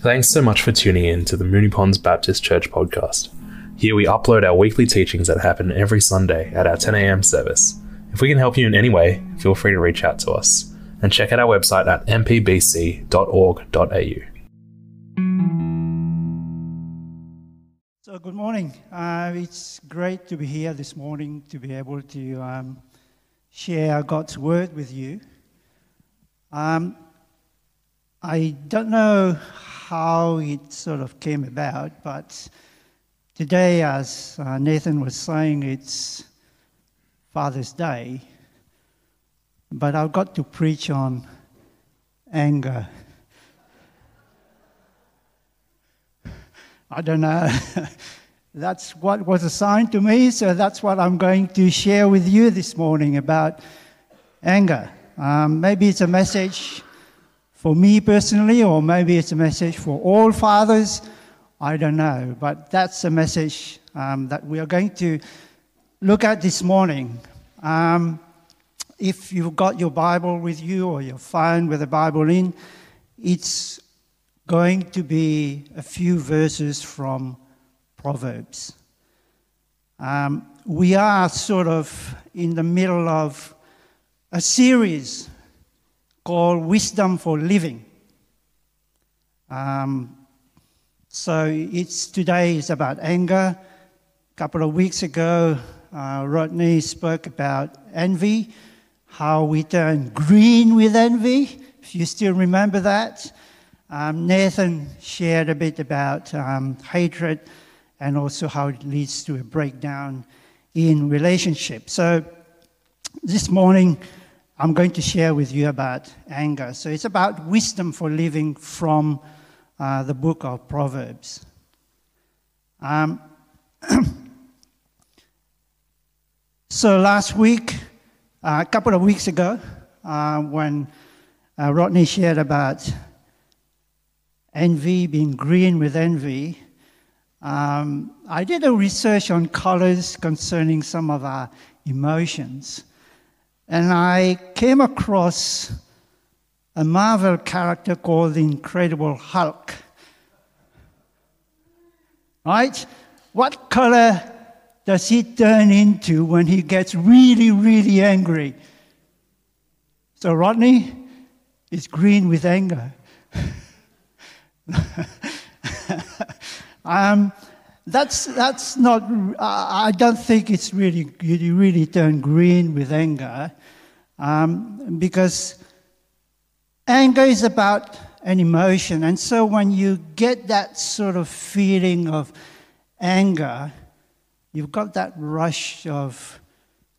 Thanks so much for tuning in to the Moonee Ponds Baptist Church podcast. Here we upload our weekly teachings that happen every Sunday at our 10am service. If we can help you in any way, feel free to reach out to us and check out our website at mpbc.org.au. So, good morning. Uh, it's great to be here this morning to be able to um, share God's word with you. Um, I don't know how it sort of came about, but today, as uh, Nathan was saying, it's Father's Day, but I've got to preach on anger. I don't know. that's what was assigned to me, so that's what I'm going to share with you this morning about anger. Um, maybe it's a message for me personally, or maybe it's a message for all fathers. I don't know. But that's a message um, that we are going to look at this morning. Um, if you've got your Bible with you or your phone with a Bible in, it's going to be a few verses from Proverbs. Um, we are sort of in the middle of a series called Wisdom for Living. Um, so it's today is about anger. A couple of weeks ago, uh, Rodney spoke about envy, how we turn green with envy. If you still remember that, um, Nathan shared a bit about um, hatred and also how it leads to a breakdown in relationships. So this morning, I'm going to share with you about anger. So it's about wisdom for living from uh, the book of Proverbs. Um, so last week, uh, a couple of weeks ago, uh, when uh, Rodney shared about envy, being green with envy, um, I did a research on colors concerning some of our emotions. And I came across a Marvel character called the Incredible Hulk. Right? What color does he turn into when he gets really, really angry? So, Rodney is green with anger. um, that's, that's not, I don't think it's really, you really turn green with anger um, because anger is about an emotion. And so when you get that sort of feeling of anger, you've got that rush of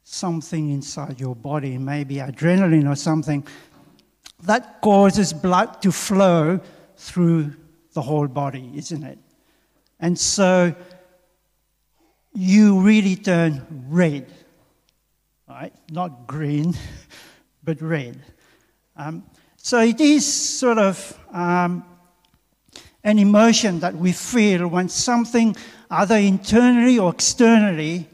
something inside your body, maybe adrenaline or something, that causes blood to flow through the whole body, isn't it? And so you really turn red, right? Not green, but red. Um, so it is sort of um, an emotion that we feel when something, either internally or externally,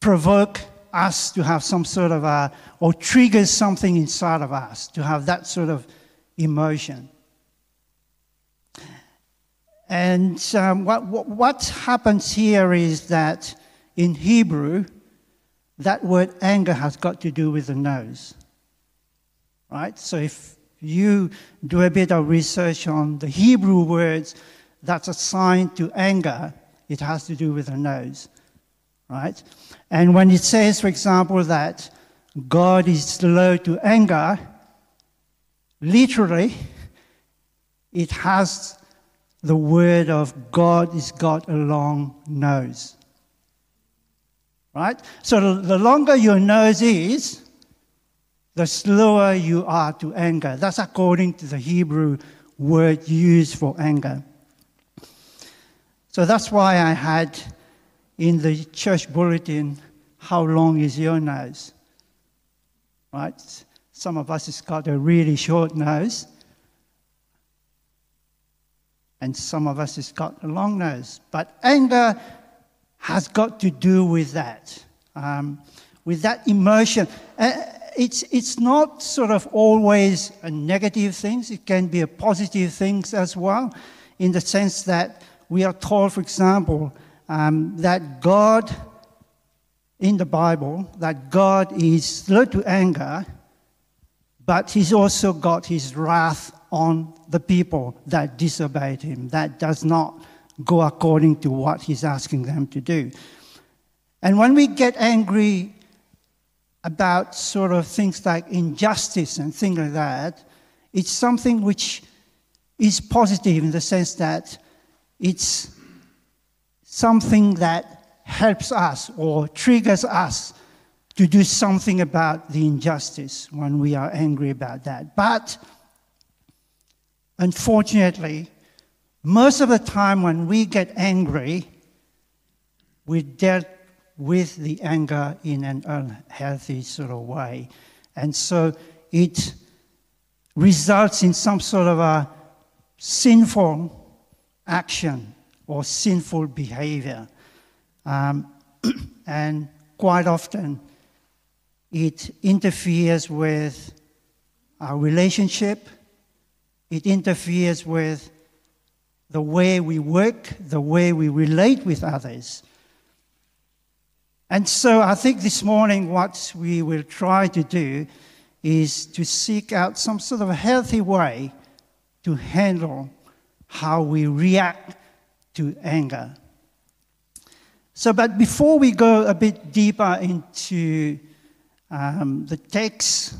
provoke us to have some sort of a, or triggers something inside of us to have that sort of emotion. And um, what, what, what happens here is that in Hebrew, that word anger has got to do with the nose. Right? So if you do a bit of research on the Hebrew words that's assigned to anger, it has to do with the nose. Right? And when it says, for example, that God is slow to anger, literally, it has the word of God is got a long nose. Right? So the longer your nose is, the slower you are to anger. That's according to the Hebrew word used for anger. So that's why I had in the church bulletin, how long is your nose? Right? Some of us has got a really short nose and some of us has got a long nose. But anger has got to do with that, um, with that emotion. Uh, it's, it's not sort of always a negative thing, it can be a positive thing as well, in the sense that we are told, for example, um, that God, in the Bible, that God is slow to anger, but He's also got His wrath on the people that disobeyed Him, that does not go according to what He's asking them to do. And when we get angry about sort of things like injustice and things like that, it's something which is positive in the sense that it's something that helps us or triggers us to do something about the injustice when we are angry about that. But unfortunately, most of the time when we get angry, we dealt with the anger in an unhealthy sort of way. And so it results in some sort of a sinful action or sinful behavior. Um, and quite often it interferes with our relationship, it interferes with the way we work, the way we relate with others. And so I think this morning what we will try to do is to seek out some sort of healthy way to handle how we react to anger. So, but before we go a bit deeper into um, the text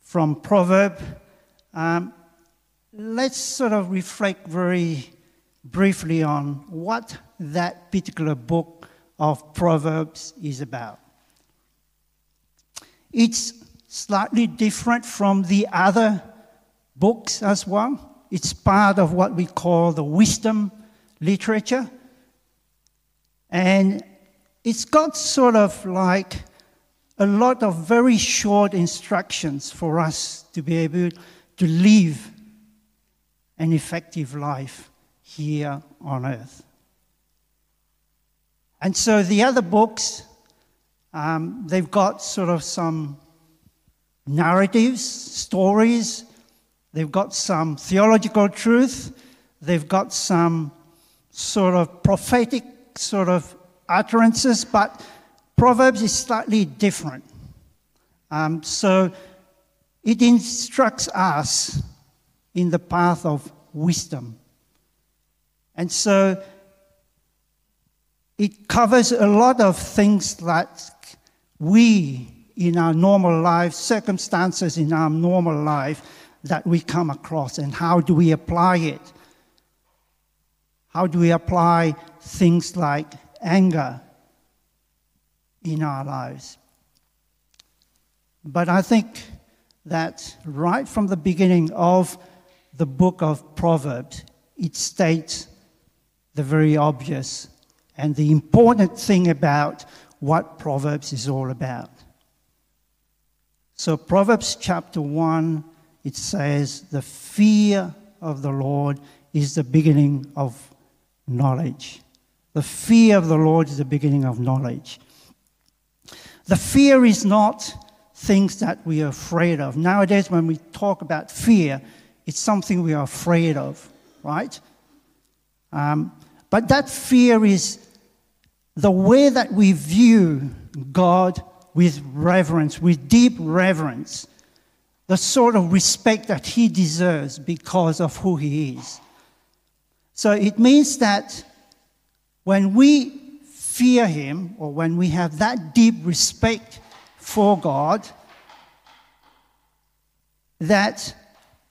from Proverb, um, let's sort of reflect very briefly on what that particular book of Proverbs is about. It's slightly different from the other books as well. It's part of what we call the wisdom literature. And it's got sort of like a lot of very short instructions for us to be able to live an effective life here on earth. And so the other books, um, they've got sort of some narratives, stories, they've got some theological truth, they've got some sort of prophetic sort of utterances, but Proverbs is slightly different. Um, so it instructs us in the path of wisdom. And so it covers a lot of things that we, in our normal life, circumstances in our normal life, that we come across, and how do we apply it? How do we apply things like anger in our lives? But I think that right from the beginning of the book of Proverbs, it states the very obvious and the important thing about what Proverbs is all about. So, Proverbs chapter 1, it says, The fear of the Lord is the beginning of knowledge. The fear of the Lord is the beginning of knowledge. The fear is not things that we are afraid of. Nowadays, when we talk about fear, it's something we are afraid of, right? Um, but that fear is the way that we view God with reverence, with deep reverence, the sort of respect that He deserves because of who He is. So it means that when we fear Him, or when we have that deep respect for God, that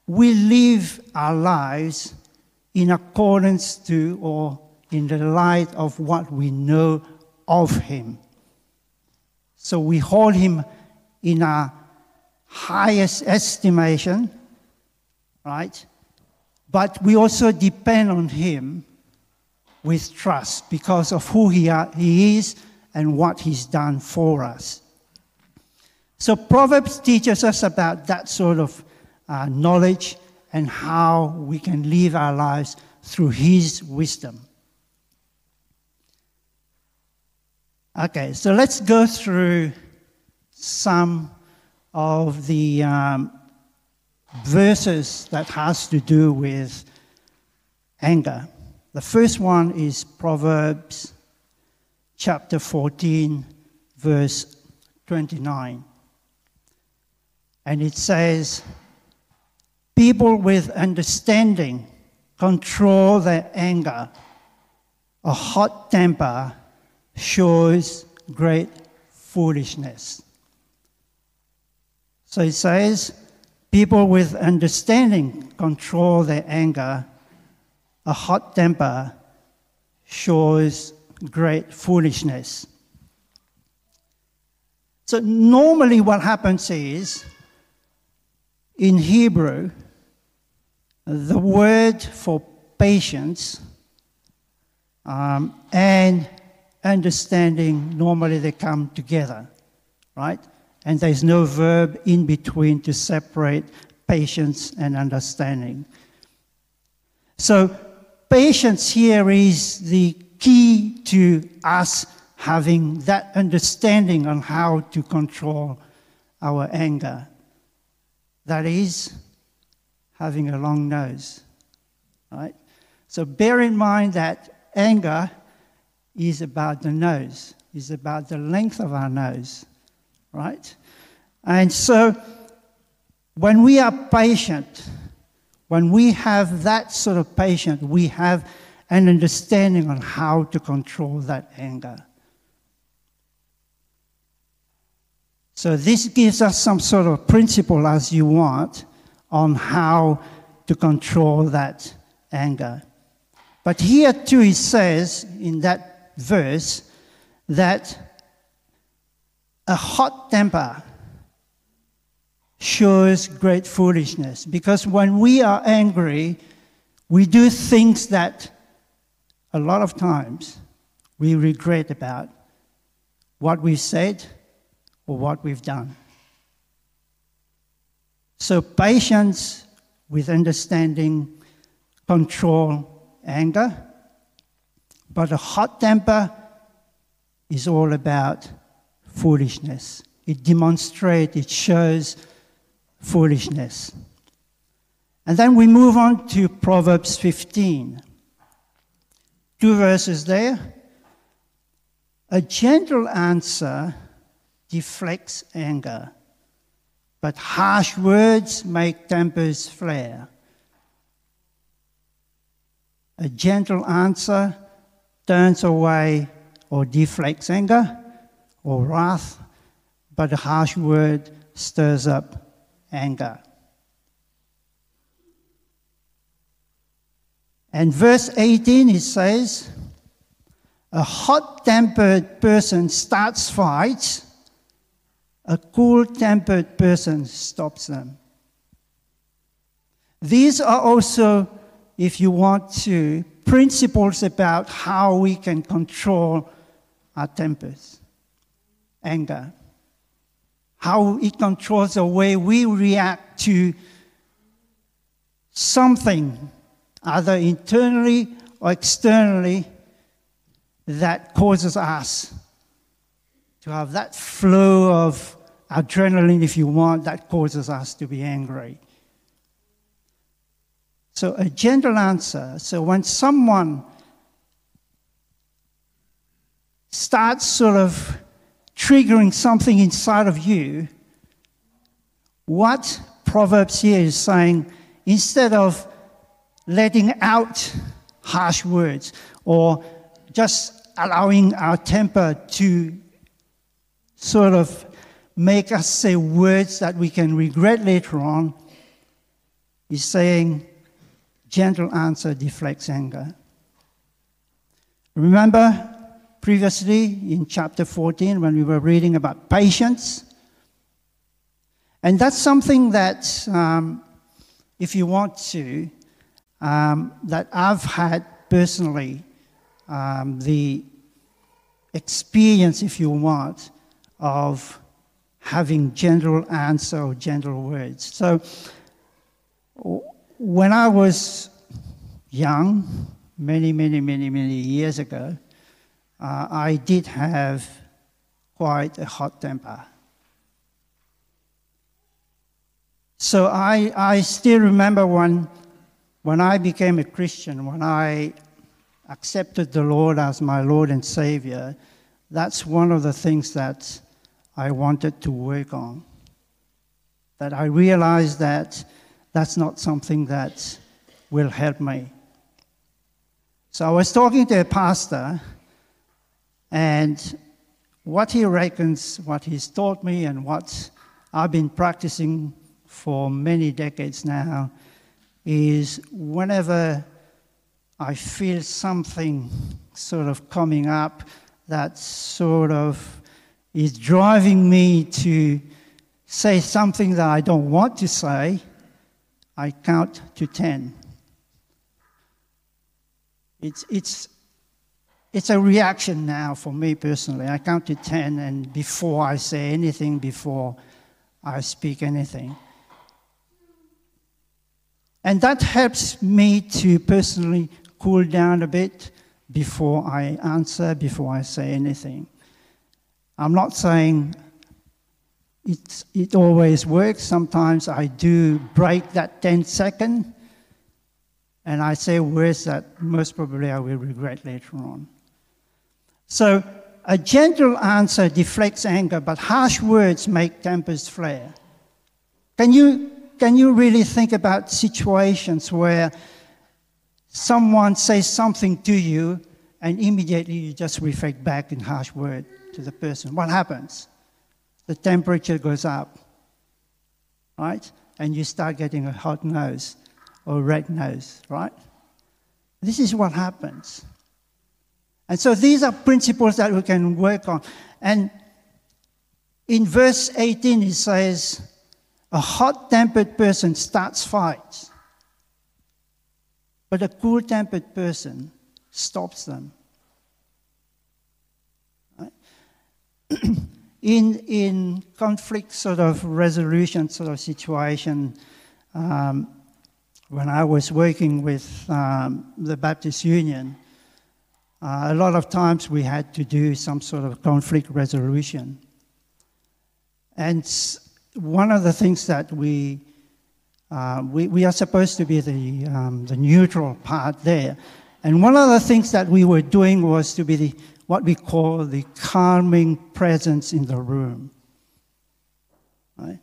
we live our lives in accordance to or in the light of what we know of him. So we hold him in our highest estimation, right? But we also depend on him with trust because of who he, are, he is and what he's done for us. So Proverbs teaches us about that sort of uh, knowledge and how we can live our lives through his wisdom. Okay, so let's go through some of the um, verses that has to do with anger. The first one is Proverbs chapter 14, verse 29. And it says, People with understanding control their anger. A hot temper shows great foolishness. So it says, People with understanding control their anger. A hot temper shows great foolishness. So, normally, what happens is in Hebrew, the word for patience um, and understanding normally they come together, right? And there's no verb in between to separate patience and understanding. So, patience here is the key to us having that understanding on how to control our anger. That is, having a long nose, right? So bear in mind that anger is about the nose, is about the length of our nose, right? And so when we are patient, when we have that sort of patience, we have an understanding on how to control that anger. So, this gives us some sort of principle, as you want, on how to control that anger. But here too, it says in that verse that a hot temper shows great foolishness because when we are angry, we do things that a lot of times we regret about what we've said or what we've done. So, patience with understanding, control anger, but a hot temper is all about foolishness. It demonstrates, it shows foolishness. And then we move on to Proverbs 15. Two verses there. A gentle answer deflects anger, but harsh words make tempers flare. A gentle answer turns away or deflects anger or wrath, but a harsh word stirs up anger. And verse 18 it says, A hot tempered person starts fights, a cool tempered person stops them. These are also, if you want to, principles about how we can control our tempers, anger, how it controls the way we react to something either internally or externally, that causes us to have that flow of adrenaline, if you want, that causes us to be angry. So, a gentle answer. So, when someone starts sort of triggering something inside of you, what Proverbs here is saying, instead of letting out harsh words or just allowing our temper to sort of make us say words that we can regret later on is saying gentle answer deflects anger. Remember previously in chapter 14 when we were reading about patience? And that's something that, um, if you want to, um, that I've had personally um, the experience, if you want, of having general answer or general words. So when I was young, many, many, many, many years ago, uh, I did have quite a hot temper. So I, I still remember when, when I became a Christian, when I accepted the Lord as my Lord and Savior, that's one of the things that I wanted to work on. That I realized that that's not something that will help me. So I was talking to a pastor, and what he reckons, what he's taught me, and what I've been practicing for many decades now is whenever I feel something sort of coming up that sort of is driving me to say something that I don't want to say, I count to 10. It's, it's, it's a reaction now for me personally. I count to 10 and before I say anything, before I speak anything. And that helps me to personally cool down a bit before I answer, before I say anything. I'm not saying it, it always works. Sometimes I do break that 10 second and I say words that most probably I will regret later on. So a gentle answer deflects anger, but harsh words make tempers flare. Can you, can you really think about situations where someone says something to you and immediately you just reflect back in harsh word to the person. What happens? The temperature goes up, right? And you start getting a hot nose or red nose, right? This is what happens. And so these are principles that we can work on. And in verse 18, it says, A hot tempered person starts fights but a cool tempered person stops them. in, in conflict sort of resolution sort of situation, um, when I was working with um, the Baptist Union, uh, a lot of times we had to do some sort of conflict resolution. And one of the things that we uh, we, we are supposed to be the, um, the neutral part there. And one of the things that we were doing was to be the, what we call the calming presence in the room. Right?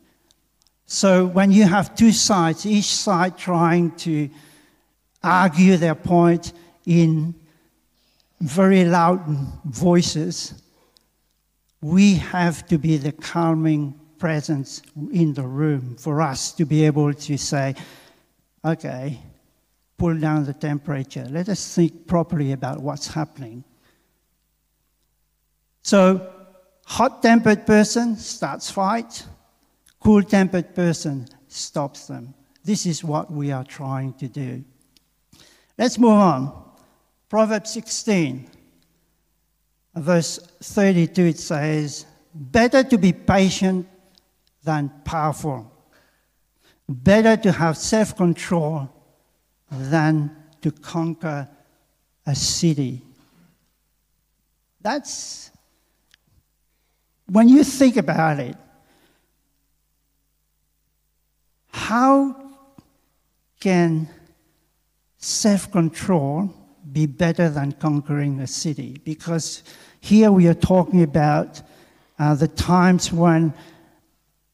So when you have two sides, each side trying to argue their point in very loud voices, we have to be the calming presence in the room for us to be able to say, okay, pull down the temperature. Let us think properly about what's happening. So, hot tempered person starts fight, cool tempered person stops them. This is what we are trying to do. Let's move on. Proverbs 16, verse 32, it says, Better to be patient than powerful. Better to have self control than to conquer a city. That's when you think about it, how can self control be better than conquering a city? Because here we are talking about uh, the times when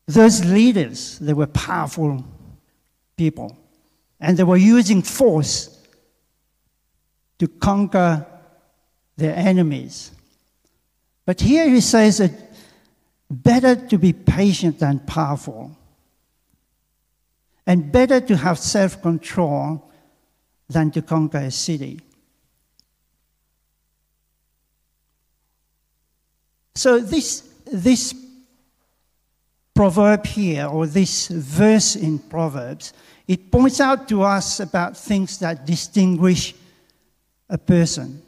those leaders, they were powerful people, and they were using force to conquer their enemies. But here he says that better to be patient than powerful, and better to have self control than to conquer a city. So, this, this proverb here, or this verse in Proverbs, it points out to us about things that distinguish a person.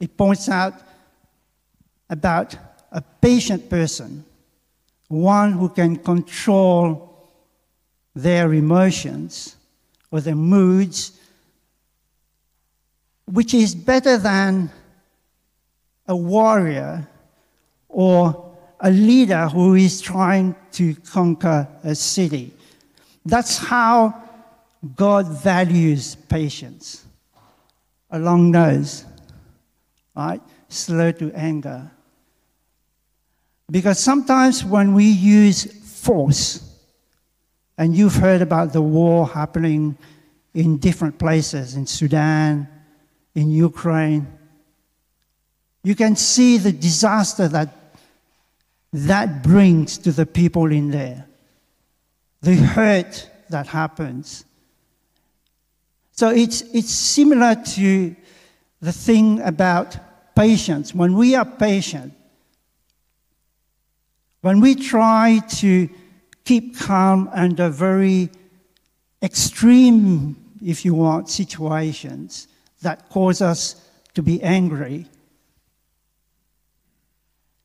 It points out about a patient person, one who can control their emotions or their moods, which is better than a warrior or a leader who is trying to conquer a city That's how God values patience. Along those, right? Slow to anger. Because sometimes when we use force, and you've heard about the war happening in different places in Sudan, in Ukraine, you can see the disaster that that brings to the people in there, the hurt that happens. So it's, it's similar to the thing about patience. When we are patient, when we try to keep calm under very extreme, if you want, situations that cause us to be angry,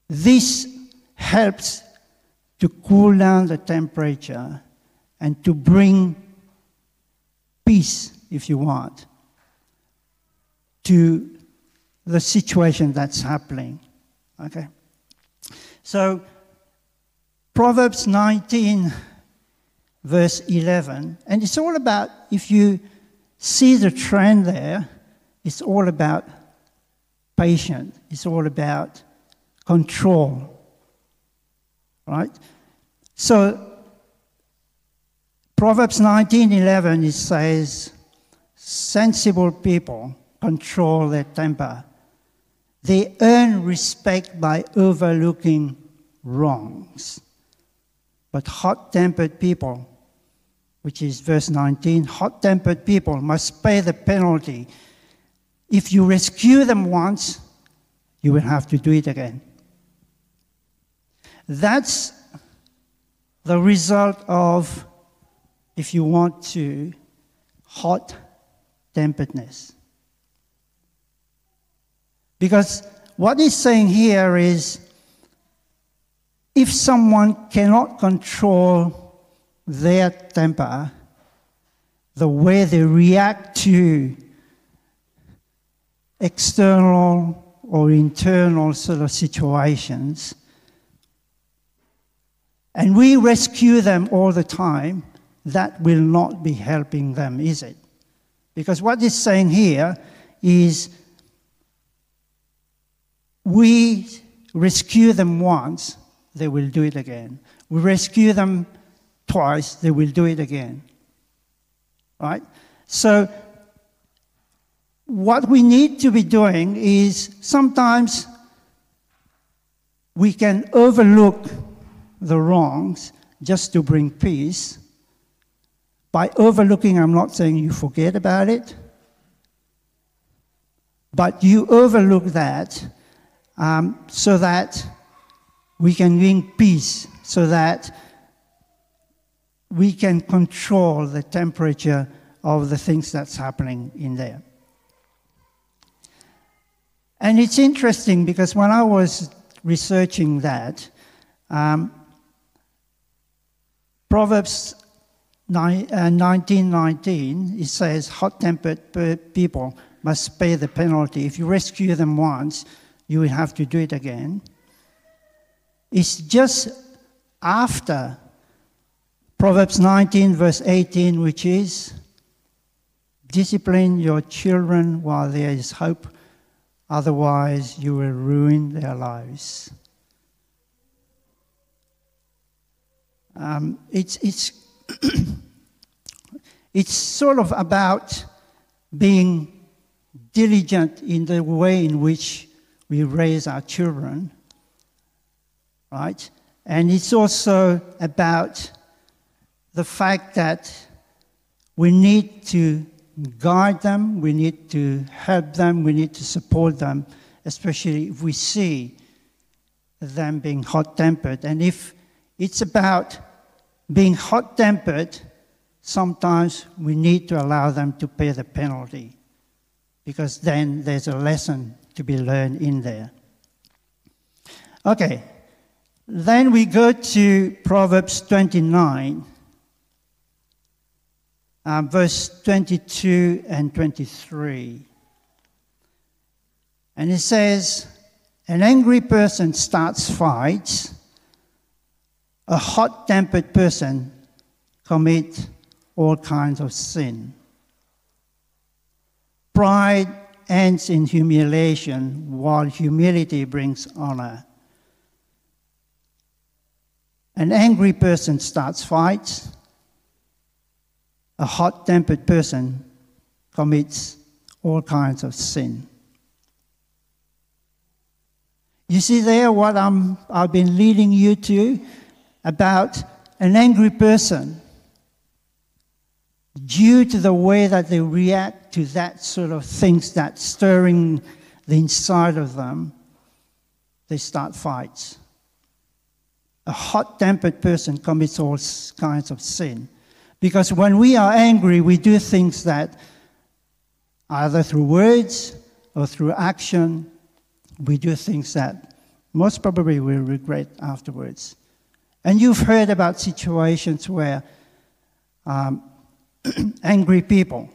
this helps to cool down the temperature and to bring peace, if you want, to the situation that's happening. Okay? So, Proverbs 19, verse 11, and it's all about, if you see the trend there, it's all about patience, it's all about control. Right? So, Proverbs 19:11 it says, "Sensible people control their temper. They earn respect by overlooking wrongs." But hot-tempered people, which is verse 19, hot-tempered people must pay the penalty. If you rescue them once, you will have to do it again. That's the result of, if you want to, hot temperedness. Because what he's saying here is if someone cannot control their temper, the way they react to external or internal sort of situations, and we rescue them all the time, that will not be helping them, is it? Because what he's saying here is we rescue them once, they will do it again. We rescue them twice, they will do it again. Right? So, what we need to be doing is sometimes we can overlook the wrongs just to bring peace. By overlooking, I'm not saying you forget about it, but you overlook that um, so that we can bring peace, so that we can control the temperature of the things that's happening in there. And it's interesting because when I was researching that, um, Proverbs 19:19 uh, it says, "Hot-tempered people must pay the penalty. If you rescue them once, you will have to do it again." It's just after Proverbs 19, verse 18, which is, "Discipline your children while there is hope, otherwise you will ruin their lives." Um, it's, it's, it's sort of about being diligent in the way in which we raise our children, right? And it's also about the fact that we need to guide them, we need to help them, we need to support them, especially if we see them being hot tempered. And if it's about being hot tempered, sometimes we need to allow them to pay the penalty because then there's a lesson to be learned in there. Okay, then we go to Proverbs 29, um, verse 22 and 23. And it says, An angry person starts fights a hot tempered person commits all kinds of sin. Pride ends in humiliation, while humility brings honor. An angry person starts fights. A hot tempered person commits all kinds of sin. You see there what I'm, I've been leading you to about an angry person due to the way that they react to that sort of things that stirring the inside of them, they start fights. A hot tempered person commits all kinds of sin. Because when we are angry, we do things that either through words or through action, we do things that most probably we'll regret afterwards. And you've heard about situations where um, angry people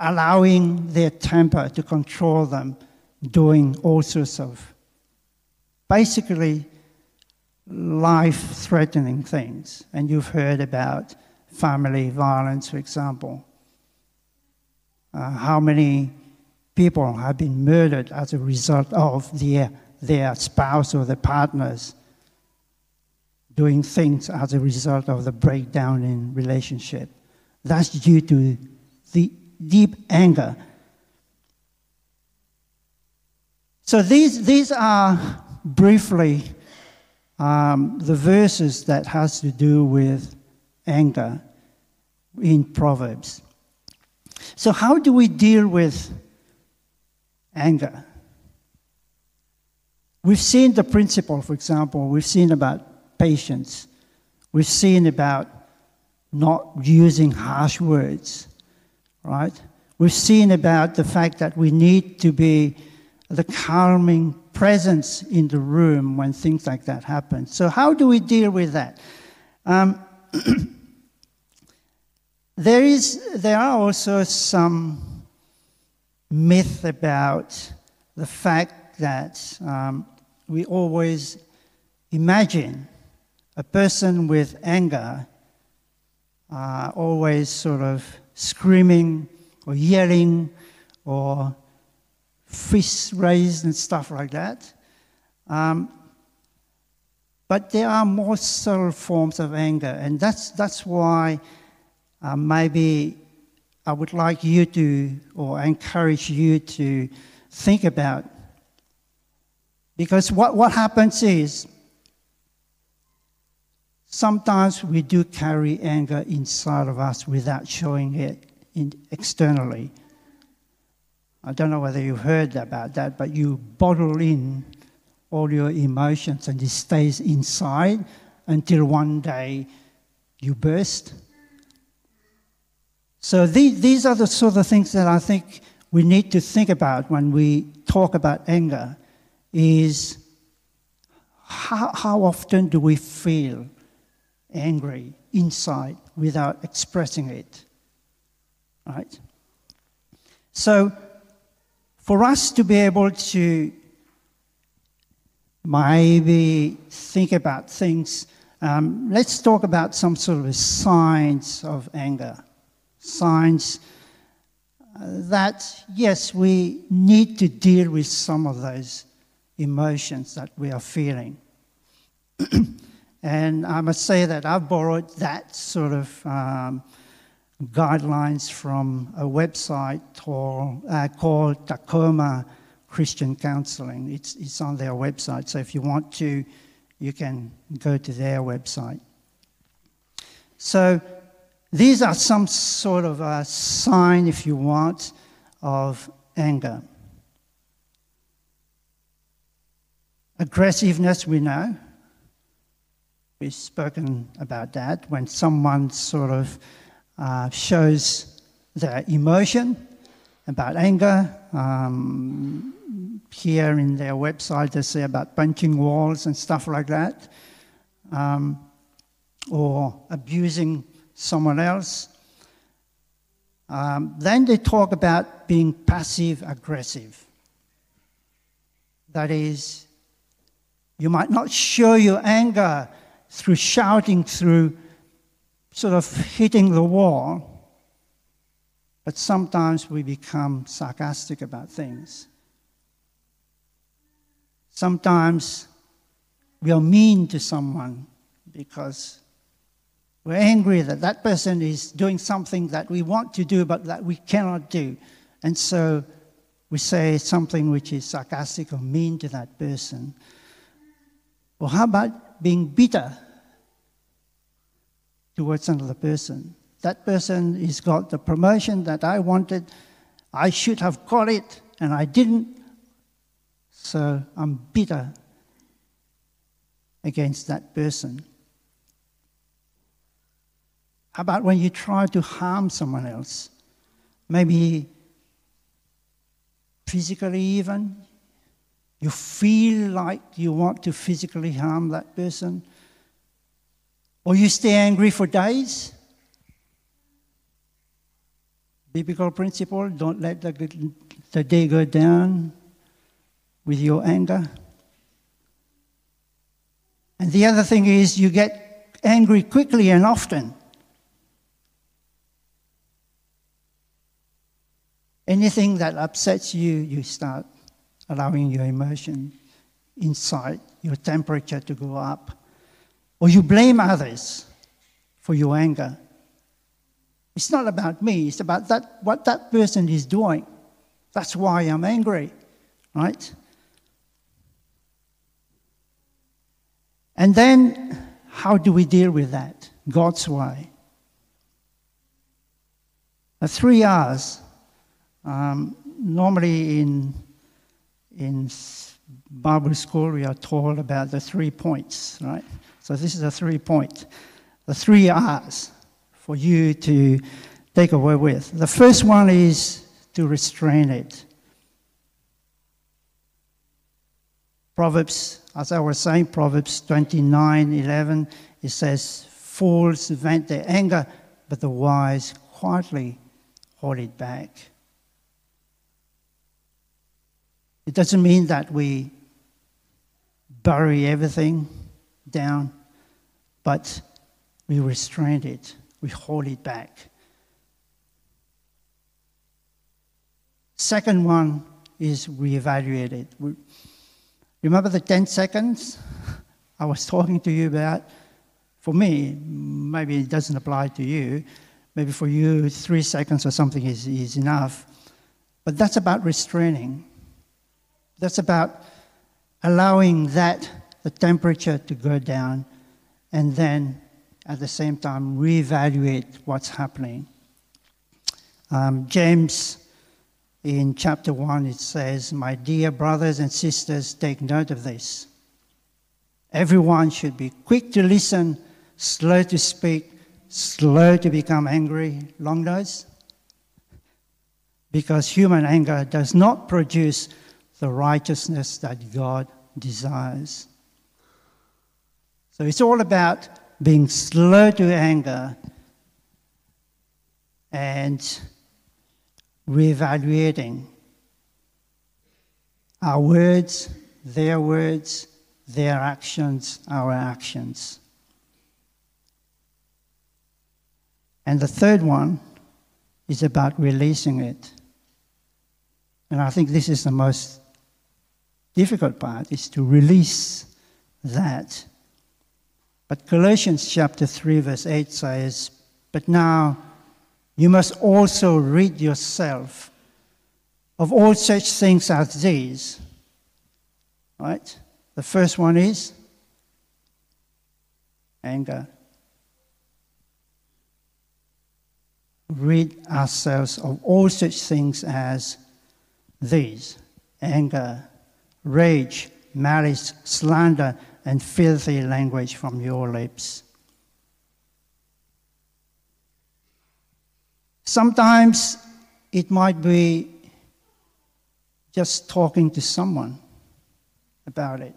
allowing their temper to control them, doing all sorts of basically life threatening things. And you've heard about family violence, for example. Uh, how many people have been murdered as a result of their, their spouse or their partners doing things as a result of the breakdown in relationship. That's due to the deep anger. So these, these are briefly um, the verses that has to do with anger in Proverbs. So how do we deal with anger? We've seen the principle, for example, we've seen about patience. We've seen about not using harsh words, right? We've seen about the fact that we need to be the calming presence in the room when things like that happen. So, how do we deal with that? Um, there, is, there are also some myth about the fact that um, we always imagine a person with anger, uh, always sort of screaming or yelling or fists raised and stuff like that. Um, but there are more subtle forms of anger, and that's, that's why uh, maybe I would like you to, or encourage you to think about. Because what, what happens is, Sometimes we do carry anger inside of us without showing it in, externally. I don't know whether you've heard about that, but you bottle in all your emotions and it stays inside until one day you burst. So these, these are the sort of things that I think we need to think about when we talk about anger is how, how often do we feel angry inside without expressing it. Right? So, for us to be able to maybe think about things, um, let's talk about some sort of signs of anger. Signs uh, that, yes, we need to deal with some of those emotions that we are feeling. And I must say that I've borrowed that sort of um, guidelines from a website called, uh, called Tacoma Christian Counseling. It's, it's on their website, so if you want to, you can go to their website. So these are some sort of a sign, if you want, of anger. Aggressiveness, we know. We've spoken about that when someone sort of uh, shows their emotion about anger. Um, here in their website, they say about punching walls and stuff like that, um, or abusing someone else. Um, then they talk about being passive aggressive. That is, you might not show your anger through shouting, through sort of hitting the wall. But sometimes we become sarcastic about things. Sometimes we are mean to someone because we're angry that that person is doing something that we want to do but that we cannot do. And so we say something which is sarcastic or mean to that person. Or how about being bitter towards another person? That person has got the promotion that I wanted. I should have got it, and I didn't. So I'm bitter against that person. How about when you try to harm someone else? Maybe physically, even. You feel like you want to physically harm that person. Or you stay angry for days. Biblical principle don't let the, the day go down with your anger. And the other thing is, you get angry quickly and often. Anything that upsets you, you start allowing your emotion inside, your temperature to go up. Or you blame others for your anger. It's not about me, it's about that, what that person is doing. That's why I'm angry, right? And then, how do we deal with that? God's way. The three R's um, normally, in, in Bible school, we are told about the three points, right? So, this is a three point, the three R's for you to take away with. The first one is to restrain it. Proverbs, as I was saying, Proverbs 29 11, it says, Fools vent their anger, but the wise quietly hold it back. It doesn't mean that we bury everything down, but we restrain it, we hold it back. Second one is reevaluate it. Remember the 10 seconds I was talking to you about? For me, maybe it doesn't apply to you. Maybe for you, three seconds or something is, is enough. But that's about restraining. That's about allowing that, the temperature to go down, and then at the same time reevaluate what's happening. Um, James, in chapter 1, it says, My dear brothers and sisters, take note of this. Everyone should be quick to listen, slow to speak, slow to become angry. Long nose? Because human anger does not produce the righteousness that God desires. So it's all about being slow to anger and reevaluating our words, their words, their actions, our actions. And the third one is about releasing it. And I think this is the most difficult part is to release that. But Colossians chapter 3, verse 8 says, But now you must also rid yourself of all such things as these. Right? The first one is anger. Rid ourselves of all such things as these anger, rage, malice, slander, and filthy language from your lips. Sometimes it might be just talking to someone about it,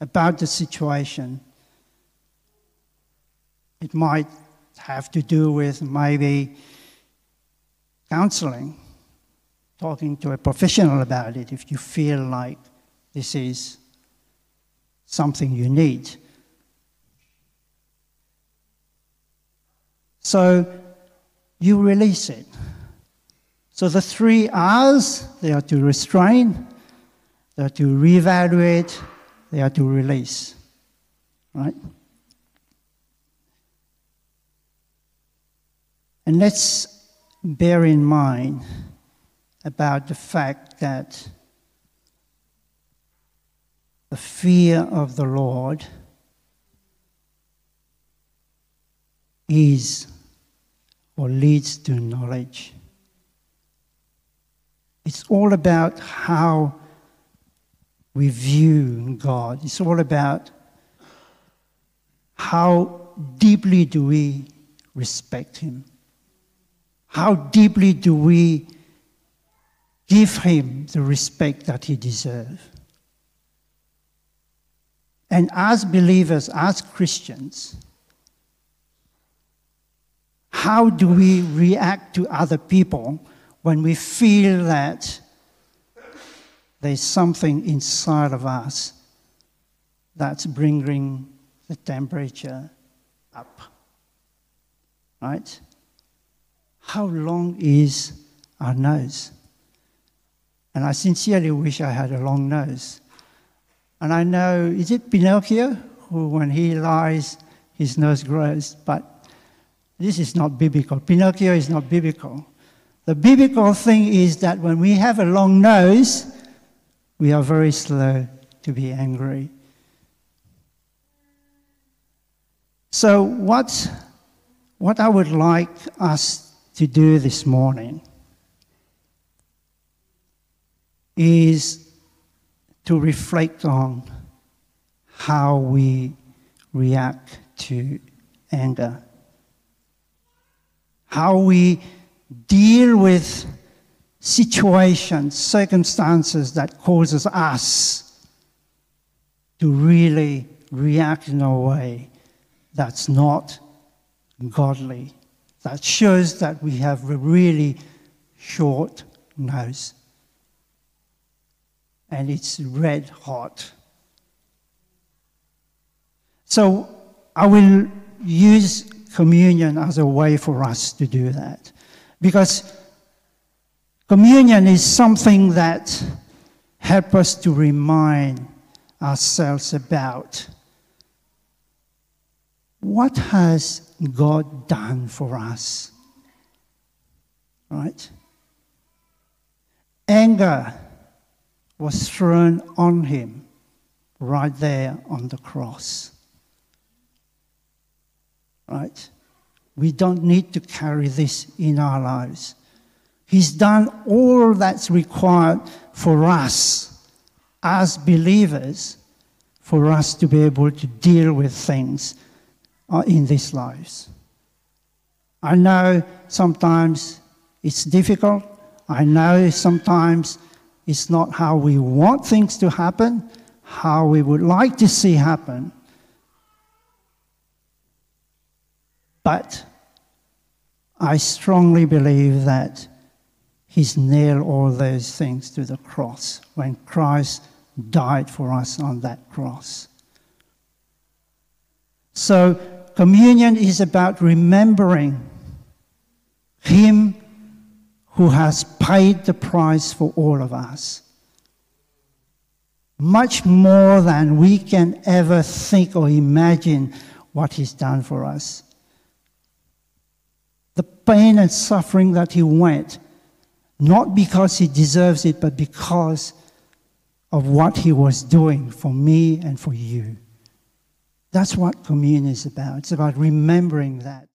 about the situation. It might have to do with maybe counseling, talking to a professional about it if you feel like this is something you need. So you release it. So the three R's, they are to restrain, they are to reevaluate, they are to release. Right? And let's bear in mind about the fact that the fear of the Lord is or leads to knowledge. It's all about how we view God. It's all about how deeply do we respect Him. How deeply do we give him the respect that he deserves? And as believers, as Christians, how do we react to other people when we feel that there's something inside of us that's bringing the temperature up? Right? How long is our nose? And I sincerely wish I had a long nose. And I know, is it Pinocchio who, when he lies, his nose grows? But this is not biblical. Pinocchio is not biblical. The biblical thing is that when we have a long nose, we are very slow to be angry. So, what, what I would like us to do this morning is to reflect on how we react to anger, how we deal with situations, circumstances that causes us to really react in a way that's not godly that shows that we have a really short nose. And it's red hot. So I will use communion as a way for us to do that. Because communion is something that helps us to remind ourselves about what has God done for us? Right? Anger was thrown on him right there on the cross. Right? We don't need to carry this in our lives. He's done all that's required for us as believers for us to be able to deal with things uh, in these lives. I know sometimes it's difficult. I know sometimes it's not how we want things to happen, how we would like to see happen. But I strongly believe that He's nailed all those things to the cross when Christ died for us on that cross. So communion is about remembering Him who has paid the price for all of us. Much more than we can ever think or imagine what He's done for us. The pain and suffering that He went, not because He deserves it, but because of what He was doing for me and for you. That's what communion is about. It's about remembering that.